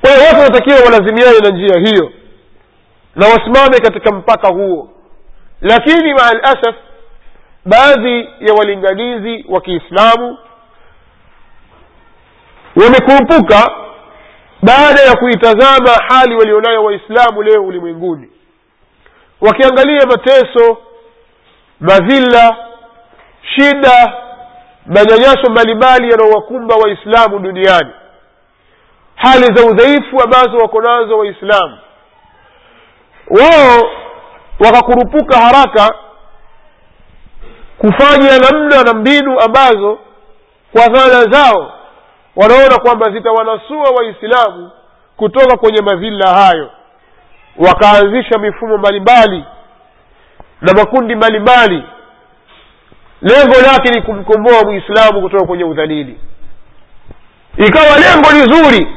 kwa hiyo watu wanatakiwa walazimiane na njia hiyo na wasimame katika mpaka huo. Lakini maa lasaf baadhi ya walinganizi wa kiislamu wamekurupuka baada ya kuitazama hali walionayo waislamu leo ulimwenguni. Wakiangalia mateso madhila shida manyanyaso mbalimbali yanayowakumba waislamu duniani hali za udhaifu ambazo wako nazo waislamu. Wao wakakurupuka haraka kufanya namna na mbinu ambazo kwa dhana zao wanaona kwamba zitawanasua waislamu kutoka kwenye madhila hayo. Wakaanzisha mifumo mbalimbali na makundi mbalimbali. Lengo lake ni kumkomboa mwislamu kutoka kwenye udhalili. Ikawa lengo ni zuri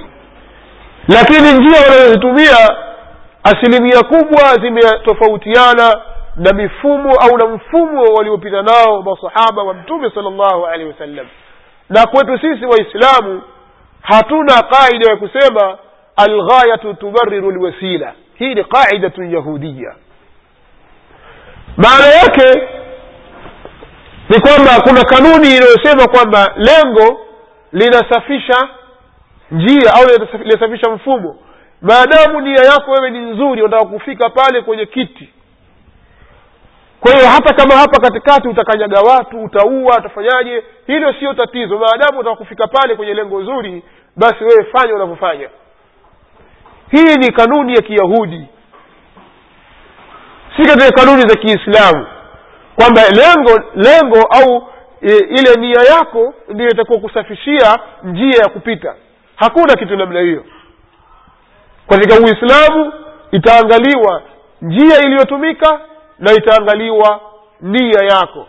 lakini njia wanazozitumia asilimia kubwa zimetofautiana na mifumo au na mfumo waliopita nao masahaba wa mtume sala llahu alehi wasallam. Na kwetu sisi waislamu hatuna qaida ya kusema alghayatu tubariru lwasila hii ni qaidatun yahudiya maana yake ni kwamba kuna kanuni inayosema kwamba lengo linasafisha njia au linasafisha mfumo. Maadamu nia yako wewe ni nzuri unataka kufika pale kwenye kiti. Kwa hiyo hata kama hapa katikati utakanyaga watu utaua utafanyaje hilo sio tatizo. Maadamu utaka kufika pale kwenye lengo zuri basi wewe fanya unavyofanya. Hii ni kanuni ya kiyahudi. Si katika kanuni za kiislamu. Kwamba lengo lengo au e, ile nia yako ndiyo itakuwa kusafishia njia ya kupita hakuna kitu namna hiyo. Katika uislamu itaangaliwa njia iliyotumika na itaangaliwa nia yako.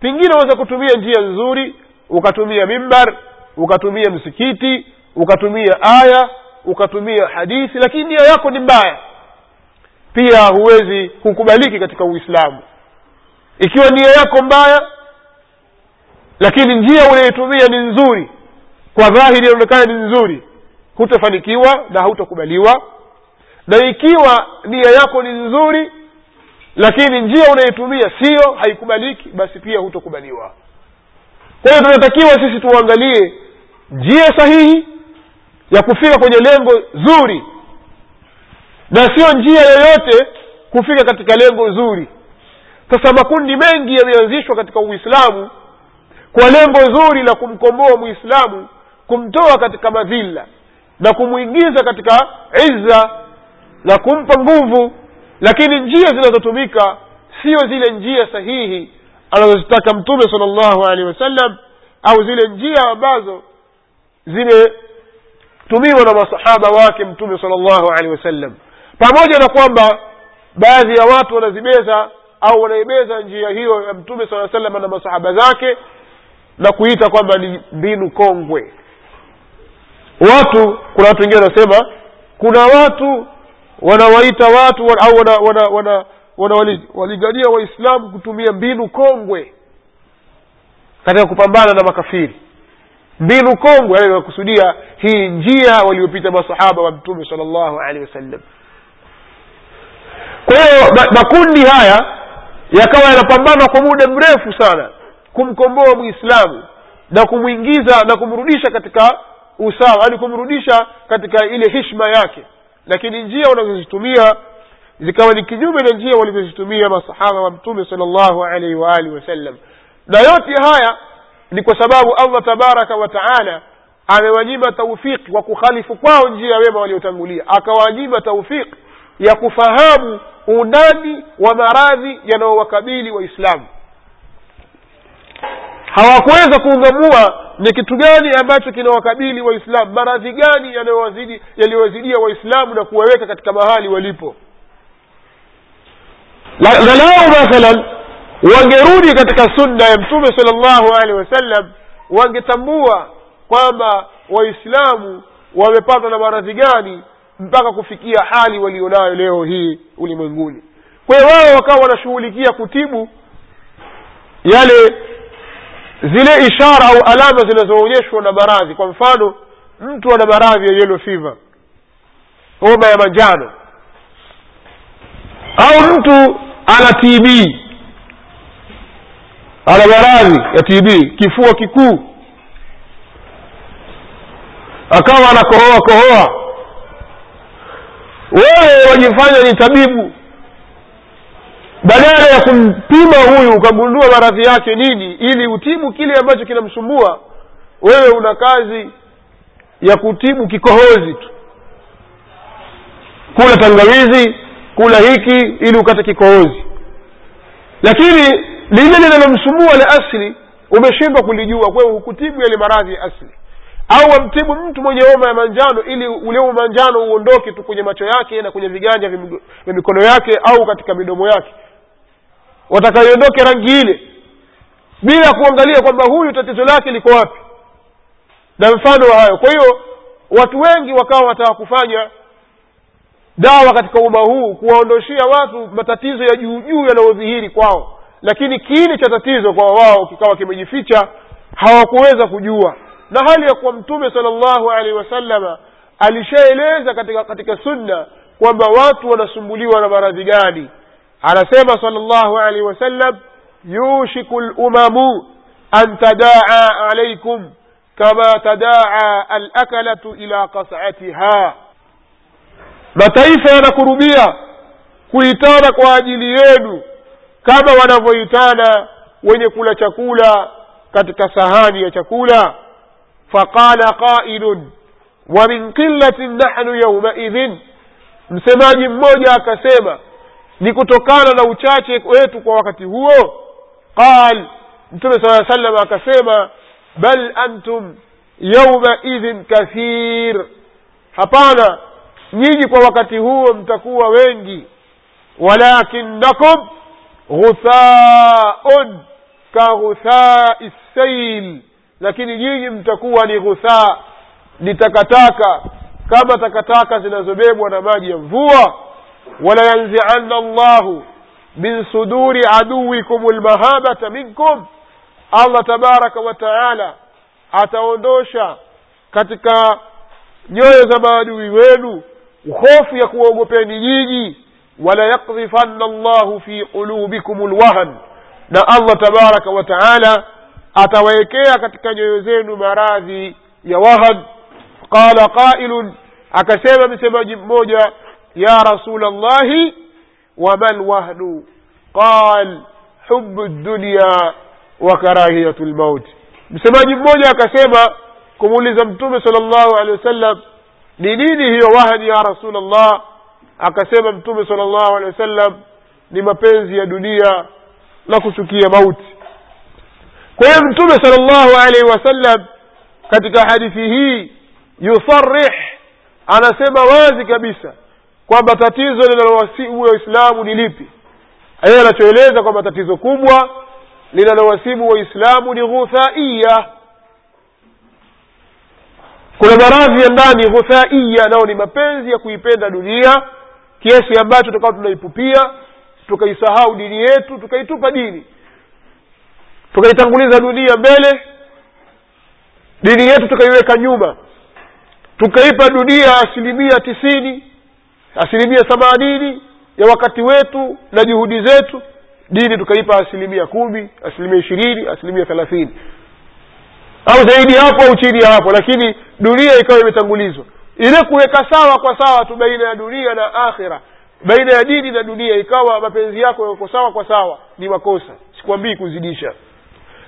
Pengine unaweza kutumia njia nzuri ukatumia mimbar ukatumia msikiti ukatumia aya ukatumia hadithi lakini nia yako ni mbaya. Pia huwezi hukubaliki katika uislamu. Ikiwa nia yako mbaya lakini njia unayoitumia ni nzuri kwa dhahiri inaonekana ni nzuri hutafanikiwa na hautakubaliwa na ikiwa nia yako ni nzuri lakini njia unayotumia sio haikubaliki basi pia hutokubaliwa. Kwa hiyo tunatakiwa sisi tuangalie njia sahihi ya kufika kwenye lengo zuri. Na sio njia yoyote kufika katika lengo zuri. Sasa makundi mengi yameanzishwa katika uislamu kwa lengo zuri la kumkomboa mwislamu kumtoa katika madhila na kumwingiza katika izza na kumpa nguvu lakini njia zinazotumika sio zile njia sahihi anazozitaka mtume sala llahu alehi wasallam au zile njia ambazo zimetumiwa na masahaba wake mtume sala llahu alehi wasallam. Pamoja na kwamba baadhi ya watu wanazibeza au wanaibeza njia hiyo ya mtume saa salama na masahaba zake na kuita kwamba ni mbinu kongwe watu kuna watu wengine wanasema kuna watu wanawaita watu au wana, wana, wana, wana walingania waislamu kutumia mbinu kongwe katika kupambana na makafiri. Mbinu kongwe yani nakusudia hii njia waliopita masahaba wa mtume sala llahu alehi wasallam. Kwa hiyo makundi haya yakawa yanapambana kwa muda mrefu sana kumkomboa mwislamu na kumwingiza na kumrudisha katika usawa. Yani kumrudisha katika ile hishma yake. Lakini njia wanazozitumia zikawa ni kinyume na njia walizozitumia masahaba wa mtume sala llahu alaihi waalihi wasallam. Na yote haya ni kwa sababu allah tabaraka wa taala amewanyima taufiki kwa kukhalifu kwao njia wema waliotangulia. Akawanyima taufiki ya kufahamu undani wa maradhi yanayowakabili waislamu hawakuweza kuungamua ni kitu gani ambacho kinawakabili waislamu maradhi gani yaliyowazidia waislamu na kuwaweka katika mahali walipo. Na lao mathalan wangerudi katika sunna ya mtume sal llahu alehi wasallam wangetambua kwamba waislamu wamepatwa na maradhi gani mpaka kufikia hali walionayo leo hii ulimwenguni. Kwa hiyo wao wakawa wanashughulikia kutibu yale zile ishara au alama zinazoonyeshwa na maradhi. Kwa mfano mtu ana maradhi ya yellow fever homa ya manjano. Au mtu ana tb ana maradhi ya tb kifua kikuu. Akawa anakohoa kohoa wewe wajifanya ni tabibu badala ya kumpima huyu ukagundua maradhi yake nini ili utibu kile ambacho kinamsumbua wewe una kazi ya kutibu kikohozi tu. Kula tangawizi kula hiki ili ukate kikohozi. Lakini lile linalomsumbua la asli umeshindwa kulijua kwa hiyo hukutibu yale maradhi ya asli au wamtibu mtu mwenye homa ya manjano ili ule manjano uondoke tu kwenye macho yake na kwenye viganja vya mikono yake au katika midomo yake watakaiondoke rangi ile bila kuangalia kwamba huyu tatizo lake liko wapi na mfano wa hayo. Kwa hiyo watu wengi wakawa wataka kufanya dawa katika umma huu kuwaondoshea watu matatizo ya juujuu juu yanayodhihiri kwao. Lakini kiini cha tatizo kwa wao kikawa kimejificha hawakuweza kujua. Na hali ya kuwa mtume sala llahu alaihi wasallama alishaeleza katika katika sunna kwamba watu wanasumbuliwa na maradhi gani على سيما صلى الله عليه وسلم يوشك الأمم أن تداعى عليكم كما تداعى الأكلة إلى قصعتها. متيفة نكربية كيتانا كواجليين كما ونفيتانا ونكل تكولا كتك سهاني تكولا فقال قائل ومن قلة نحن يومئذ مسماجي موجا كسيما ni kutokana na uchache wetu kwa wakati huo. Qal mtume saa sallam akasema bal antum yaumaidhin kathir. Hapana nyinyi kwa wakati huo mtakuwa wengi. Walakinakum ghuthaun kaghuthai sail lakini nyinyi mtakuwa ni ghuthaa ni takataka kama takataka zinazobebwa na maji ya mvua walayanzianna llahu min suduri aduwikum lmahabata minkum allah tabaraka wa taala ataondosha katika nyoyo za maadui wenu hofu ya kuwaogopeni nyinyi wala yakdhifanna llahu fi qulubikum lwahan na allah tabaraka wa taala atawawekea katika nyoyo zenu maradhi ya wahan qala qailun akasema msemaji mmoja rasul llahi wama lwahnu qal hubu dunya wa karahiyatu lmaut msemaji mmoja akasema kumuuliza mtume sala llahu alehi wasallam ni nini hiyo wahani ya rasul llah akasema mtume sala llahu alehi wasallam ni mapenzi ya dunia na kuchukia mauti kwa hiyo mtume sala llahu alaihi wasallam katika hadithi hii yusarih anasema wazi kabisa kwamba tatizo linalowasibu waislamu ni lipi? Yeye anachoeleza kwamba tatizo kubwa linalowasibu waislamu ni ghuthaiya kuna maradhi ya ndani ghuthaiya nao ni mapenzi ya kuipenda dunia kiasi ambacho tukawa tunaipupia tukaisahau dini yetu tukaitupa dini tukaitanguliza dunia mbele dini yetu tukaiweka nyuma tukaipa dunia asilimia tisini asilimia themanini ya wakati wetu na juhudi zetu dini tukaipa asilimia kumi asilimia ishirini asilimia thelathini. Au zaidi hapo au chini hapo lakini dunia ikawa imetangulizwa. Ile kuweka sawa kwa sawa tu baina ya dunia na akhira baina ya dini na dunia ikawa mapenzi yako yako sawa kwa sawa ni makosa. Sikwambii kuzidisha.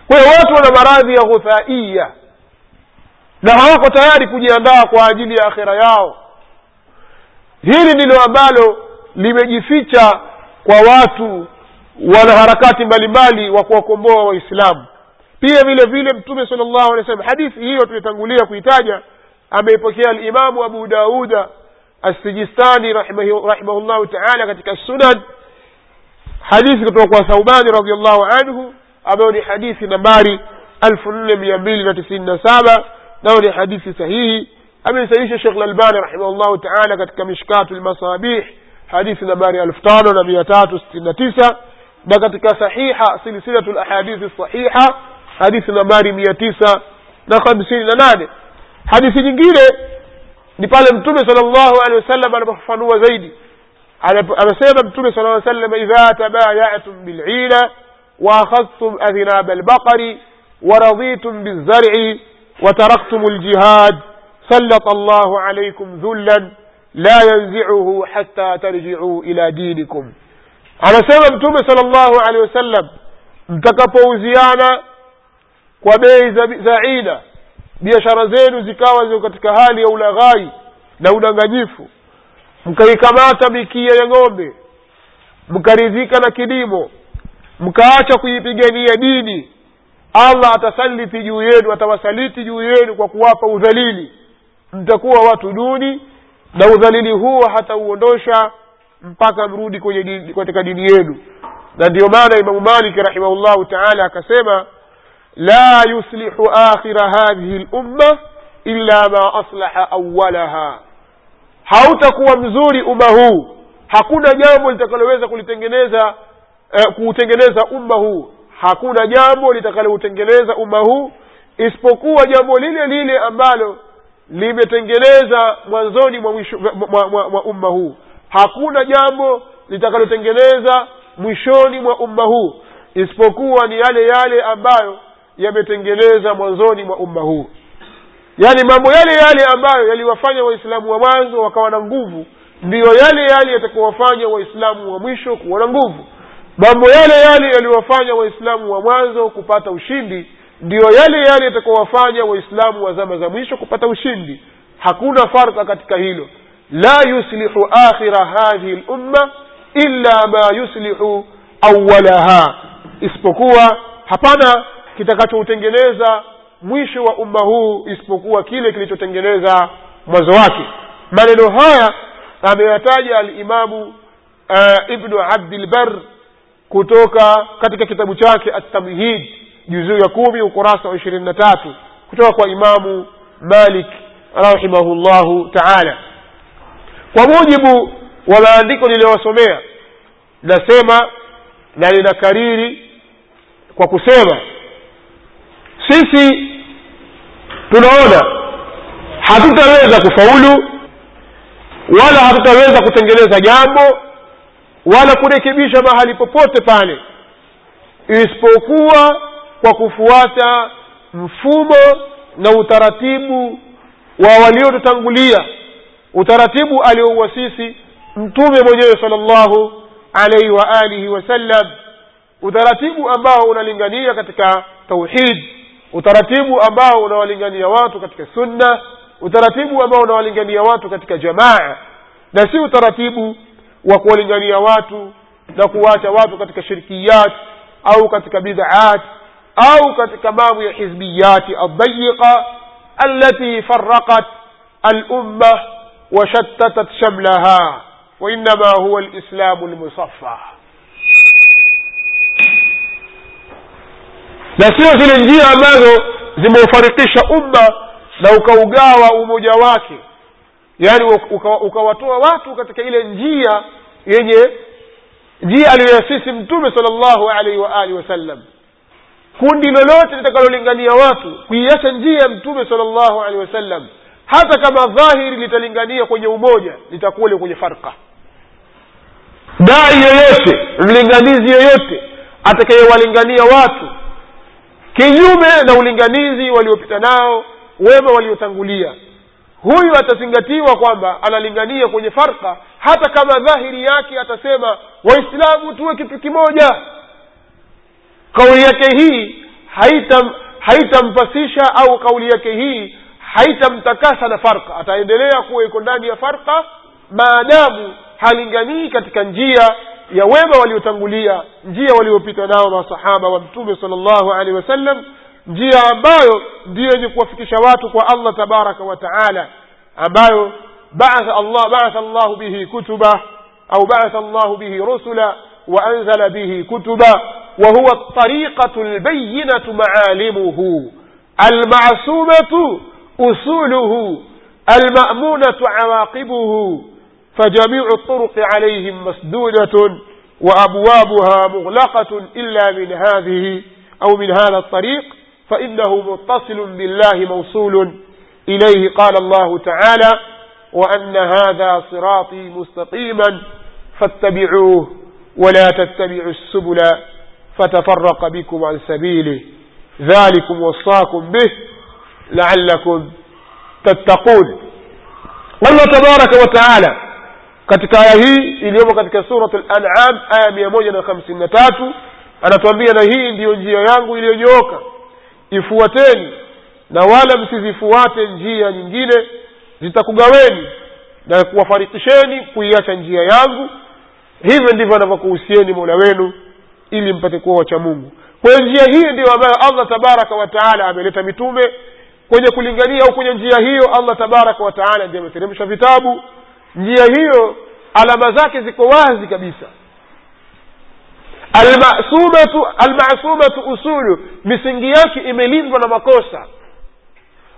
Kwa hiyo watu wana maradhi ya ghuthaia na hawako tayari kujiandaa kwa ajili ya akhira yao hili ndilo ambalo limejificha kwa watu wanaharakati mbalimbali wa kuwakomboa waislamu. Pia vile vile mtume sala llahu alehi wasallam hadithi hiyo tulitangulia kuitaja ameipokea alimamu abu dauda assijistani rahimahullahu taala katika sunan. Hadithi kutoka kwa thaubani radiallahu anhu ambayo ni hadithi nambari elfu nne mia mbili na tisini na saba nayo ni hadithi sahihi أبي سيش الشيخ الألباني رحمه الله تعالى katika mishkatu al-masabih hadithi nambari 5369 na katika sahiha silsilatu al-ahadithi sahiha hadithi nambari 958 hadithi nyingine ni pale mtume sallallahu alaihi wasallam anapofafanua zaidi anasema mtume sallallahu alaihi wasallam idha tabayatum bil'ina واخذتم اذناب البقر ورضيتم بالزرع وتركتم الجهاد سلط الله عليكم ذلا لا ينزعه حتى ترجعوا إلى دينكم anasema mtume sala llahu alehi wasallam mtakapouziana kwa bei za, za ina biashara zenu zikawa ziko katika hali ya ulaghai na udanganyifu mkaikamata mikia ya ng'ombe mkaridhika na kilimo mkaacha kuipigania dini allah atasaliti juu yenu atawasaliti juu yenu kwa kuwapa udhalili mtakuwa watu duni na udhalili huo hatauondosha mpaka mrudi katika dini yenu na ndiyo maana imamu maliki rahimahullahu taala akasema la yuslihu akhira hadhihi lumma illa ma aslaha awalaha hautakuwa mzuri umma huu. Hakuna jambo litakaloweza kulitengeneza eh, kuutengeneza umma huu. Hakuna jambo litakalautengeneza umma huu isipokuwa jambo lile lile ambalo limetengeneza mwanzoni mwa, mwa, mwa, mwa umma huu. Hakuna jambo litakalotengeneza mwishoni mwa umma huu isipokuwa ni yale yale ambayo yametengeneza mwanzoni mwa umma huu. Yaani mambo yale yale ambayo yaliwafanya waislamu wa mwanzo wakawa na nguvu ndiyo yale yale yatakuwafanya waislamu wa mwisho kuwa na nguvu. Mambo yale yale yaliwafanya waislamu wa mwanzo kupata ushindi ndiyo yale yale yatakaowafanya waislamu wa zama za mwisho kupata ushindi. Hakuna farka katika hilo. La yuslihu akhira hadhihi lumma illa ma yuslihu awalaha isipokuwa hapana kitakachoutengeneza mwisho wa umma huu isipokuwa kile kilichotengeneza mwanzo wake. Maneno haya ameyataja alimamu uh, ibnu abdilbar kutoka katika kitabu chake at-tamhid juzuu ya kumi ukurasa wa ishirini na tatu kutoka kwa imamu malik rahimahullahu taala. Kwa mujibu wa maandiko niliyosomea nasema na linakariri kwa kusema sisi tunaona hatutaweza kufaulu wala hatutaweza kutengeneza jambo wala kurekebisha mahali popote pale isipokuwa kwa kufuata mfumo na utaratibu wa waliotutangulia utaratibu aliouwasisi mtume mwenyewe sala llahu alaihi wa alihi wasallam utaratibu ambao unalingania katika tauhid utaratibu ambao unawalingania watu katika sunna utaratibu ambao unawalingania watu katika jamaa na si utaratibu wa kuwalingania watu na kuwacha watu katika shirkiyat au katika bid'at أو كتكمام الحزبيات الضيقة التي فرقت الأمة وشتتت شملها وإنما هو الإسلام المصفى. نسيو سلنجي أمانو زي مفرقش أمة لو كوغاوة ومجاواك يعني وكواتوا واتوا كتك إلى نجي يعني جي أليسيس صلى الله عليه وآله وسلم kundi lolote litakalolingania watu kuiacha njia ya mtume sala llahu alehi wasallam hata kama dhahiri litalingania kwenye umoja litakuwa li kwenye farka. Dai yoyote mlinganizi yoyote atakayewalingania watu kinyume na ulinganizi waliopita nao wema waliotangulia huyu atazingatiwa kwamba analingania kwenye farka hata kama dhahiri yake atasema waislamu tuwe kitu kimoja kauli yake hii haitam haitampasisha au kauli yake hii haitamtakasa na farka ataendelea kuwa iko ndani ya farka maadamu halinganii katika njia ya wema waliotangulia njia waliopita nao masahaba wa mtume sala llahu alehi wasallam njia ambayo ndiyo yenye kuwafikisha watu kwa allah tabaraka wa taala ambayo baatha allah baatha allahu bihi kutuba au baatha allahu bihi rusula وأنزل به كتبا وهو الطريقة البينة معالمه المعصومة أصوله المأمونة عواقبه فجميع الطرق عليهم مسدودة وأبوابها مغلقة إلا من هذه أو من هذا الطريق فإنه متصل بالله موصول إليه قال الله تعالى وأن هذا صراطي مستقيما فاتبعوه ولا تتبعوا السبل فتفرق بكم عن سبيله ذلكم وصاكم به لعلكم تتقون والله تبارك وتعالى katika aya hii iliyomo katika surat al-an'am aya mia moja na hamsini na tatu anatuambia na hii ndiyo njia yangu iliyonyooka ifuateni na wala msizifuate njia nyingine zitakugaweni na kuwafarikisheni kuiacha njia yangu hivyo ndivyo anavyokuhusieni mola wenu ili mpate kuwa wacha mungu. Kwa hiyo njia hii ndiyo ambayo allah tabaraka wataala ameleta mitume kwenye kulingania au kwenye njia hiyo allah tabaraka wataala ndio ameteremsha vitabu. Njia hiyo alama zake ziko wazi kabisa. Almasumatu almasumatu usulu misingi yake imelindwa na makosa.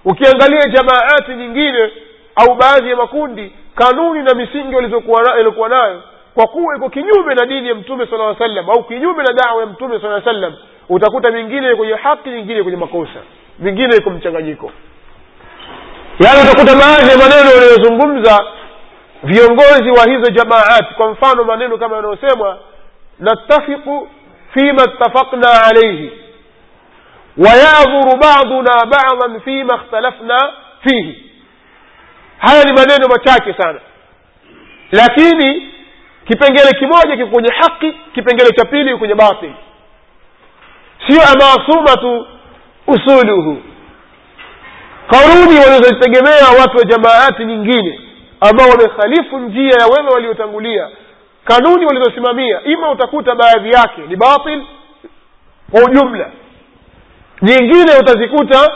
Ukiangalia jamaati nyingine au baadhi ya makundi kanuni na misingi waliokuwa nayo kwa kuwa iko kinyume na dini ya mtume sala aa sallam au kinyume na dawa ya mtume sala sallam utakuta mingine kwenye haki nyingine kwenye makosa mingine iko mchanganyiko. Yaani utakuta baadhi ya maneno yanayozungumza viongozi wa hizo jamaati kwa mfano maneno kama yanayosemwa nattafiqu fima ittafaqna alaihi wayadhuru baduna badan fima ikhtalafna fihi. Haya ni maneno machache sana. Lakini kipengele kimoja kiko kwenye haki kipengele cha pili kwenye batil. Sio amasumatu usuluhu. Karuni wanazozitegemea watu wa jamaati nyingine ambao wamekhalifu njia ya wema waliotangulia. Kanuni walizosimamia ima utakuta baadhi yake ni batil kwa ujumla. Nyingine utazikuta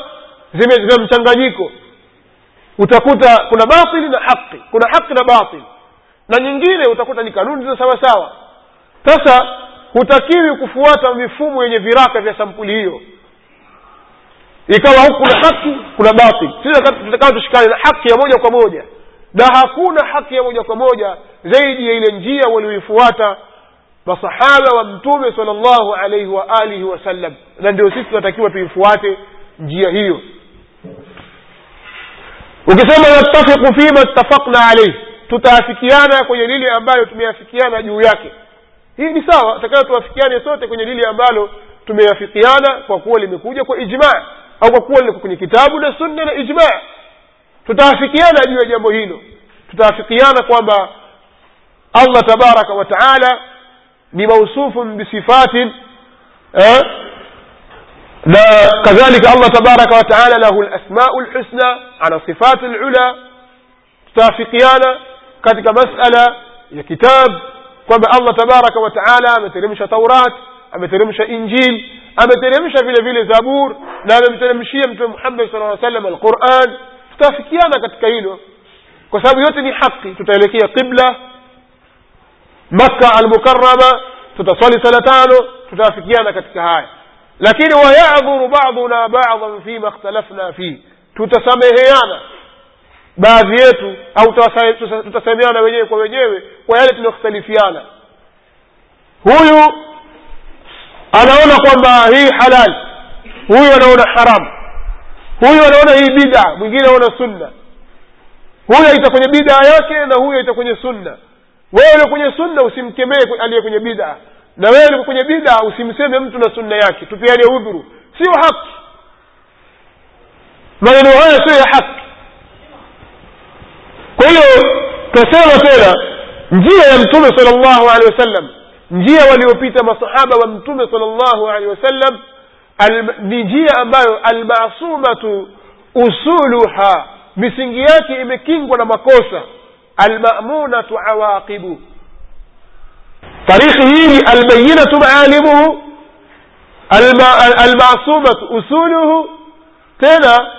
zina mchanganyiko. Utakuta kuna batili na haki kuna haki na batil na nyingine utakuta ni kanuni za sawa sawa sasa hutakiwi kufuata mifumo yenye viraka vya sampuli hiyo. Ikawa huku kuna haki kuna batil. Tutakawa tushikane na haki ya moja kwa moja. Na hakuna haki ya moja kwa moja zaidi ya ile njia walioifuata masahaba wa mtume salllahu alaihi wa alihi wasallam na ndio sisi tunatakiwa tuifuate njia hiyo. Ukisema nattafiqu fima ittafaqna alaihi tutaafikiana kwenye lile ambayo tumeafikiana juu yake. Hii ni sawa takayo tuafikiane sote kwenye lile ambalo tumeafikiana kwa kuwa limekuja kwa ijmaa au kwa kuwa liko kwenye kitabu na sunna na ijmaa tutaafikiana juu ya jambo hilo. Tutaafikiana kwamba allah tabaraka wa taala ni mausufun bisifatin eh? na kadhalika allah tabaraka wa taala lahu lasmau lhusna ana sifati lula tutaafikiana katika masala ya kitab kwamba allah tabaraka wa taala ameteremsha taurat ameteremsha injil ameteremsha vile vile zabur na amemteremshia mtume muhammad sala aa sallam alquran tutaafikiana katika hilo kwa sababu yote ni haki tutaelekea qibla makka almukarama tutaswali sala tano tutaafikiana katika haya lakini wayadhuru baduna badan fima ikhtalafna fih tutasameheana baadhi yetu au tutasameheana wenyewe kwa wenyewe kwa yale tunayokhtalifiana huyu anaona kwamba hii halal huyu anaona haramu huyu anaona hii bida mwingine anaona sunna. Huyu aita kwenye bida yake na huyu aita kwenye sunna. Wewe ulio kwenye sunna usimkemee aliye kwenye bida. Na wewe ulio kwenye bida usimseme mtu na sunna yake. Tupiane udhuru. Sio haki. Maneno haya sio ya haki kwa hiyo twasema tena njia ya mtume sala llahu alehi wasallam njia waliopita masahaba wa mtume sala llahu alehi wasallam ni njia ambayo almasumatu usuluha misingi yake imekingwa na makosa almamunatu awaqibu tarikhi hii albayinatu maalimuhu almasumatu usuluhu tena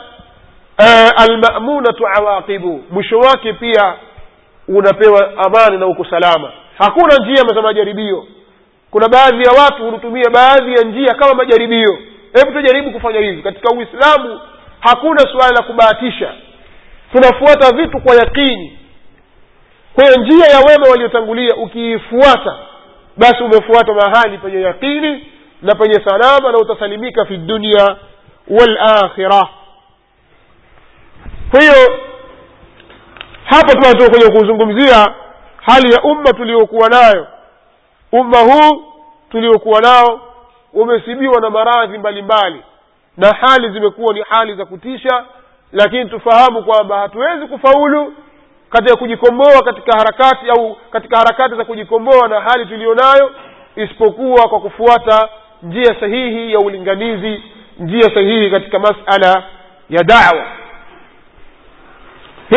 almamunatu awaqibu. Mwisho wake pia unapewa amani na uko salama. Hakuna njia za majaribio. Kuna baadhi ya watu hutumia baadhi ya njia kama majaribio. Hebu tujaribu kufanya hivi. Katika uislamu hakuna suala la kubahatisha. Tunafuata vitu kwa yakini kwa njia ya wema waliotangulia ukiifuata basi umefuata mahali penye yaqini na penye salama na utasalimika fi dunia walakhira kwa hiyo hapa tunatoka kwenye kuzungumzia hali ya umma tuliokuwa nayo. Umma huu tuliokuwa nao umesibiwa na maradhi mbalimbali na hali zimekuwa ni hali za kutisha lakini tufahamu kwamba hatuwezi kufaulu katika kujikomboa katika harakati au katika harakati za kujikomboa na hali tuliyonayo isipokuwa kwa kufuata njia sahihi ya ulinganizi njia sahihi katika masala ya dawa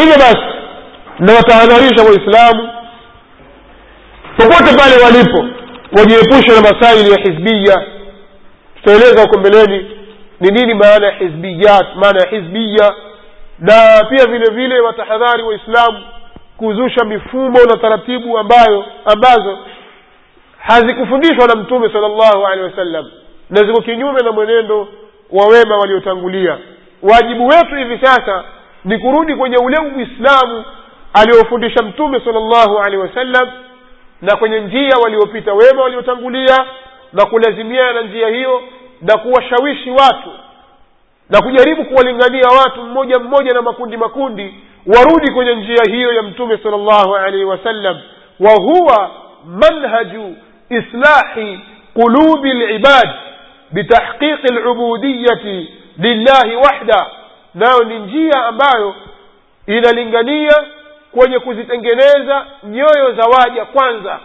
hivyo basi nawatahadharisha waislamu popote pale walipo wajiepushe na masaili ya hizbiya tutaeleza huko mbeleni ni nini maana ya hizbiyat maana ya hizbiya na pia vile vile watahadhari waislamu kuzusha mifumo na taratibu ambayo ambazo hazikufundishwa na mtume sala llahu alehi wasallam na ziko kinyume na mwenendo wa wema waliotangulia. Wajibu wetu hivi sasa ni kurudi kwenye ule uislamu aliofundisha mtume sala llahu alehi wasallam na kwenye njia waliopita wema waliotangulia na kulazimiana na njia hiyo na kuwashawishi watu na kujaribu kuwalingania watu mmoja mmoja na makundi makundi warudi kwenye njia hiyo ya mtume sala llahu alaihi wasallam. Wa huwa manhaju islahi qulubi libad bitahqiqi lubudiyati lillahi wahda nayo ni njia ambayo inalingania kwenye kuzitengeneza nyoyo za waja kwanza.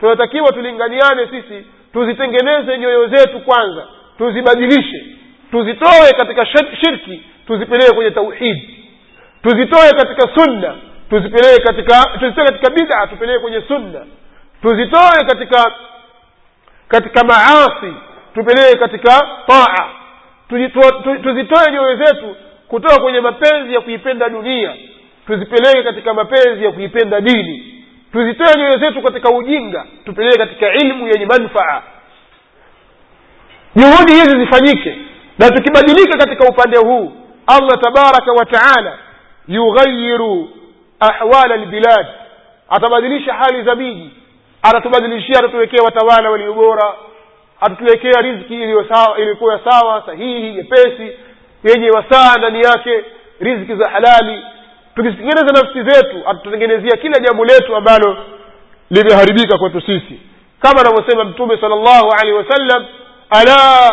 Tunatakiwa tulinganiane sisi tuzitengeneze nyoyo zetu kwanza tuzibadilishe tuzitoe katika shirki tuzipeleke kwenye tauhidi tuzitoe katika sunna tuzipeleke katika tuzitoe katika bid'a tupeleke kwenye sunna. Tuzitoe katika katika maasi tupeleke katika taa tuzitoe nyoyo zetu kutoka kwenye mapenzi ya kuipenda dunia. Tuzipeleke katika mapenzi ya kuipenda dini. Tuzitoe nyoyo zetu katika ujinga. Tupeleke katika ilmu yenye manfaa juhudi hizi zifanyike na tukibadilika katika upande huu allah tabaraka wa taala yughayiru ahwala lbilad atabadilisha hali za miji. Atatubadilishia atatuwekea watawala walio bora atatuwekea riziki iliyokuwa sawa sahihi nyepesi yenye wasaa ndani yake riziki za halali tukizitengeneza nafsi zetu atatutengenezea kila jambo letu ambalo limeharibika kwetu sisi kama anavyosema mtume sala llahu alehi wasallam ala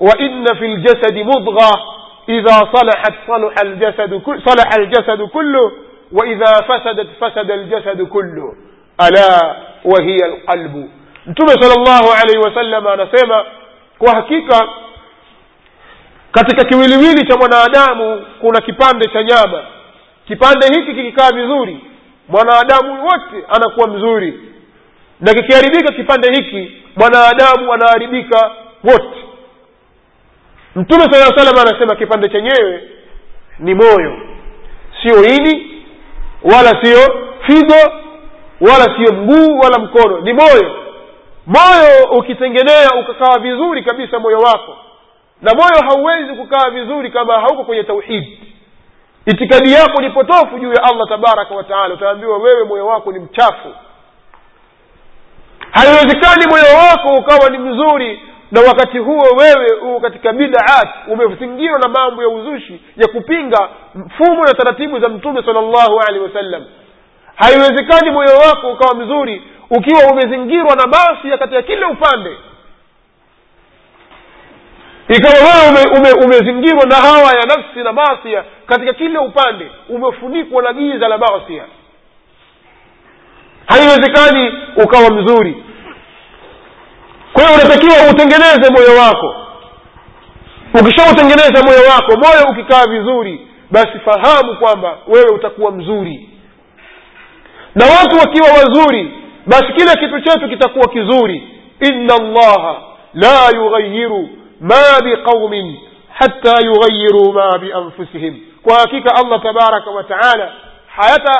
wa inna fi ljasadi mudgha idha salahat salaha aljasadu kulluh wa idha fasadat fasada aljasadu kulluh ala wa hiya alqalbu mtume sala llahu alaihi wasallam anasema kwa hakika katika kiwiliwili cha mwanadamu kuna kipande cha nyama. Kipande hiki kikikaa vizuri mwanadamu wote anakuwa mzuri. Na kikiharibika kipande hiki mwanadamu anaharibika wote. Mtume saa salam anasema kipande chenyewe ni moyo. Sio ini wala sio figo wala sio mguu wala mkono. Ni moyo moyo ukitengenea ukakaa vizuri kabisa moyo wako. Na moyo hauwezi kukaa vizuri kama hauko kwenye tauhidi itikadi yako ni potofu juu ya allah tabaraka wataala utaambiwa wewe moyo wako ni mchafu. Haiwezekani moyo wako ukawa ni mzuri na wakati huo wewe uko katika bidaat umezingirwa na mambo ya uzushi ya kupinga mfumo na taratibu za mtume sala llahu alehi wasallam. Haiwezekani moyo wako ukawa mzuri ukiwa umezingirwa na masia katika kila upande. Ikawa wewe ume, ume, umezingirwa na hawa ya nafsi na masia katika kila upande umefunikwa na giza la masia haiwezekani ukawa mzuri. Kwa hiyo unatakiwa utengeneze moyo wako. Ukishautengeneza moyo wako moyo ukikaa vizuri basi fahamu kwamba wewe utakuwa mzuri. Na watu wakiwa wazuri basi kila kitu chetu kitakuwa kizuri. Inna allaha la yughayiru ma biqaumin hata yughayiru ma bianfusihim kwa hakika allah tabaraka wa taala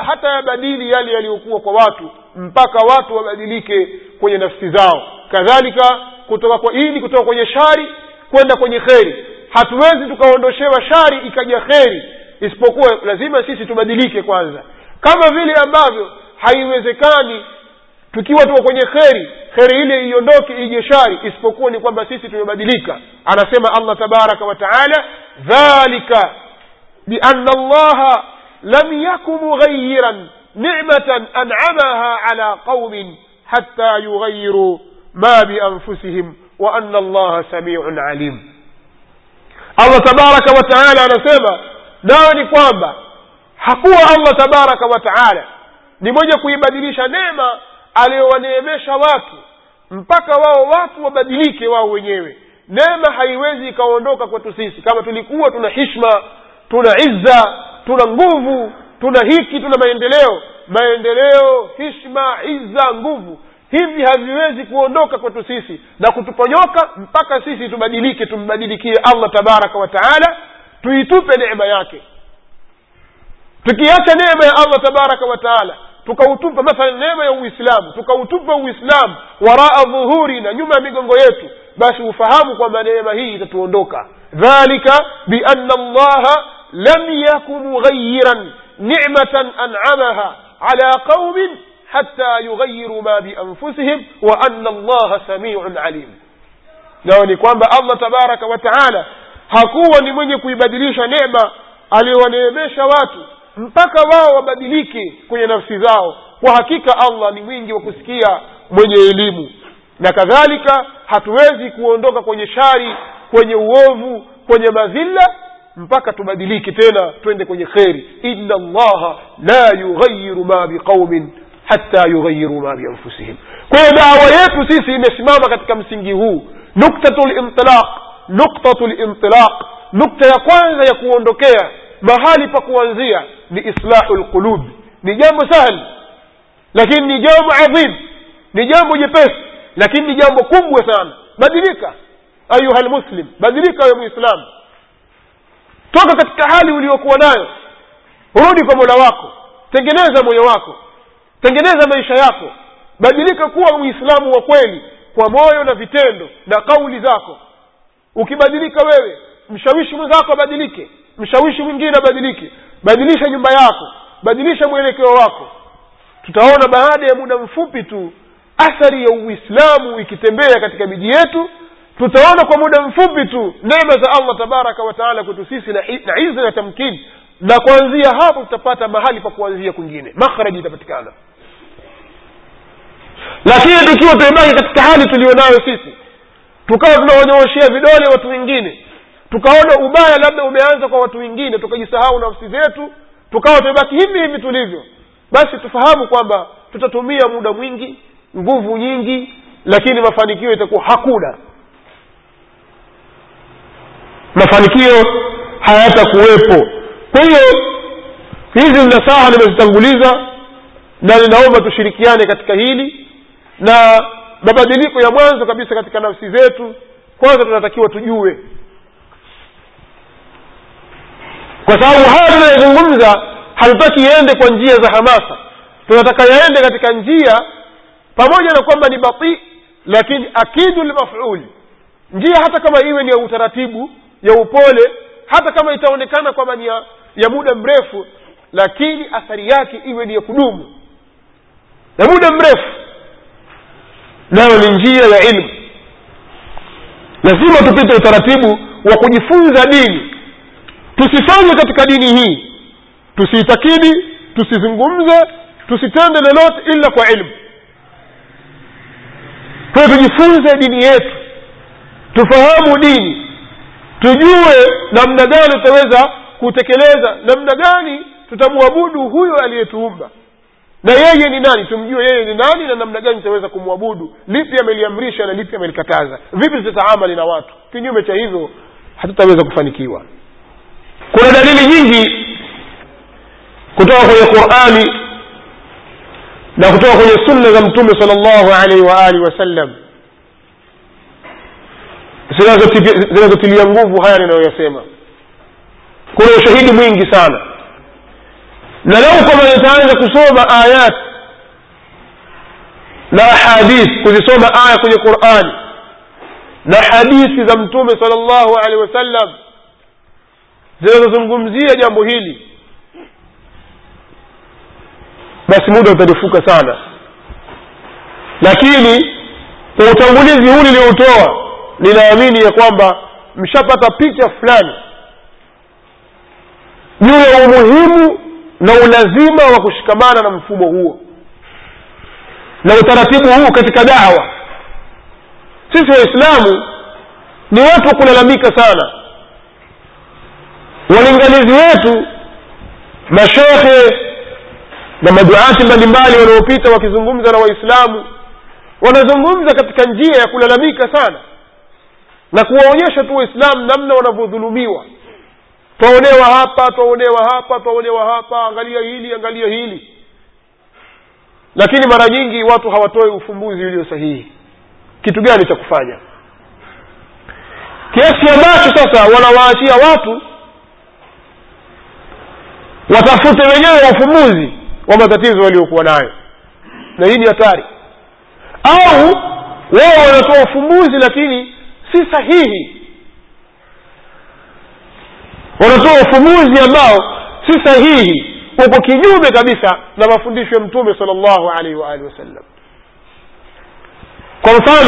hata yabadili yale yaliyokuwa kwa watu mpaka watu wabadilike kwenye nafsi zao. Kadhalika kutoka kwa ili kutoka kwenye shari kwenda kwenye kheri. Hatuwezi tukaondoshewa shari ikaja kheri isipokuwa lazima sisi tubadilike kwanza. Kama vile ambavyo haiwezekani tukiwa tuko kwenye kheri kheri ile iondoke ije shari isipokuwa ni kwamba sisi tumebadilika anasema allah tabaraka wa taala dhalika biana allaha lam yaku mughayiran nicmatan an'amaha ala qaumin hatta yughayiru ma bianfusihim allaha samiun alim allah tabaraka wa taala anasema nayo ni kwamba hakuwa allah tabaraka wa taala ni mwenye kuibadilisha neema aliyowaneemesha watu mpaka wao watu wabadilike wao wenyewe. Neema haiwezi ikaondoka kwetu sisi. Kama tulikuwa tuna hishma tuna izza tuna nguvu tuna hiki tuna maendeleo. Maendeleo hishma izza nguvu. Hivi haviwezi kuondoka kwetu sisi. Na kutuponyoka mpaka sisi tubadilike tumbadilikie allah tabaraka wa taala. Tuitupe neema yake. Tukiacha neema ya allah tabaraka wa taala tukautupa mathalan neema ya uislamu tukautupa uislamu waraa dhuhuri na nyuma ya migongo yetu basi ufahamu kwamba neema hii itatuondoka dhalika bianna allaha lam yaku mughayiran nicmatan an'amaha ala qaumin hatta yughayiru ma bianfusihim wa anna allaha samiun alim nayo ni kwamba allah tabaraka wa taala hakuwa ni mwenye kuibadilisha neema aliyowaneemesha watu mpaka wao wabadilike kwenye nafsi zao. Kwa hakika allah ni mwingi wa kusikia mwenye elimu. Na kadhalika hatuwezi kuondoka kwenye shari kwenye uovu kwenye madhila mpaka tubadilike tena twende kwenye kheri inna allaha la yughayiru ma biqaumin hatta yughayiru ma bianfusihim. Kwa hiyo dawa yetu sisi imesimama katika msingi huu. Nuktatu limtilaq nuktatu lintilaq nukta ya kwanza ya kuondokea mahali pa kuanzia ni islahu lqulub ni jambo sahli lakini ni jambo adhim ni jambo jepesi lakini ni jambo kubwa sana. Badilika ayuha lmuslim badilika wewe muislam. Toka katika hali uliokuwa nayo rudi kwa mola wako tengeneza moyo wako tengeneza maisha yako. Badilika kuwa muislamu wa kweli kwa moyo na vitendo na kauli zako. Ukibadilika wewe mshawishi mwenzako abadilike mshawishi mwingine abadilike. Badilisha nyumba yako. Badilisha mwelekeo wako. Tutaona baada ya muda mfupi tu athari ya uislamu ikitembea katika miji yetu. Tutaona kwa muda mfupi tu neema za allah tabaraka wataala kwetu sisi na, na na tamkini na kuanzia hapo tutapata mahali pa kuanzia kwingine. Makhraji itapatikana. Lakini tukiwa tumebaki katika hali tuliyonayo sisi tukawa tunawanyooshea vidole watu wengine tukaona ubaya labda umeanza kwa watu wengine tukajisahau nafsi zetu tukawa tumebaki hivi hivi tulivyo basi tufahamu kwamba tutatumia muda mwingi nguvu nyingi lakini mafanikio itakuwa hakuna. Mafanikio hayatakuwepo. Kwa hiyo hizi nasaha nimezitanguliza na ninaomba tushirikiane katika hili na mabadiliko ya mwanzo kabisa katika nafsi zetu kwanza tunatakiwa tujue kwa sababu haya tunayozungumza hatutaki yaende kwa njia za hamasa. Tunataka yaende katika njia pamoja na kwamba ni batii lakini akidu lmafuli njia hata kama iwe ni ya utaratibu ya upole hata kama itaonekana kwamba ni ya, ya muda mrefu lakini athari yake iwe ni ya kudumu. Ya muda mrefu nayo ni njia ya ilmu. Lazima tupite utaratibu wa kujifunza dini tusifanye katika dini hii. Tusiitakidi tusizungumze tusitende lolote ila kwa ilmu. Kwayo tujifunze dini yetu tufahamu dini tujue namna gani tutaweza kutekeleza namna gani tutamwabudu huyo aliyetuumba. Na yeye ni nani? Tumjue yeye ni nani na namna gani tutaweza kumwabudu. Lipi ameliamrisha na lipi amelikataza? Vipi tutataamali na watu? Kinyume cha hivyo hatutaweza kufanikiwa kuna dalili nyingi kutoka kwenye qurani na kutoka kwenye sunna za mtume sal llahu alaihi waalihi wasallam zinazotilia nguvu haya ninayoyasema kuna ushahidi mwingi sana na lau kwamba nitaanza kusoma ayat na ahadith kuzisoma aya kwenye qurani na hadithi za mtume sal llahu alehi wasallam zinazozungumzia jambo hili. Basi muda utanifuka sana. Lakini kwa utangulizi huu nilioutoa ninaamini ya kwamba mshapata picha fulani juu ya umuhimu na ulazima wa kushikamana na mfumo huo na utaratibu huu katika dawa. Sisi waislamu ni watu wa kulalamika sana walinganizi wetu mashekhe na maduati mbalimbali wanaopita wakizungumza na waislamu wanazungumza katika njia ya kulalamika sana na kuwaonyesha tu waislamu namna wanavyodhulumiwa. Twaonewa hapa twaonewa hapa twaonewa hapa angalia hili angalia hili. Lakini mara nyingi watu hawatoi ufumbuzi ulio sahihi. Kitu gani cha kufanya? Kiasi ambacho sasa wanawaachia watu watafute wenyewe ufumbuzi wa matatizo waliokuwa nayo. Na hii ni hatari. Au wao wanatoa ufumbuzi lakini si sahihi. Wanatoa ufumbuzi ambao si sahihi. Uko kinyume kabisa na mafundisho ya mtume sal llahu alaihi waalihi wasallam. Kwa mfano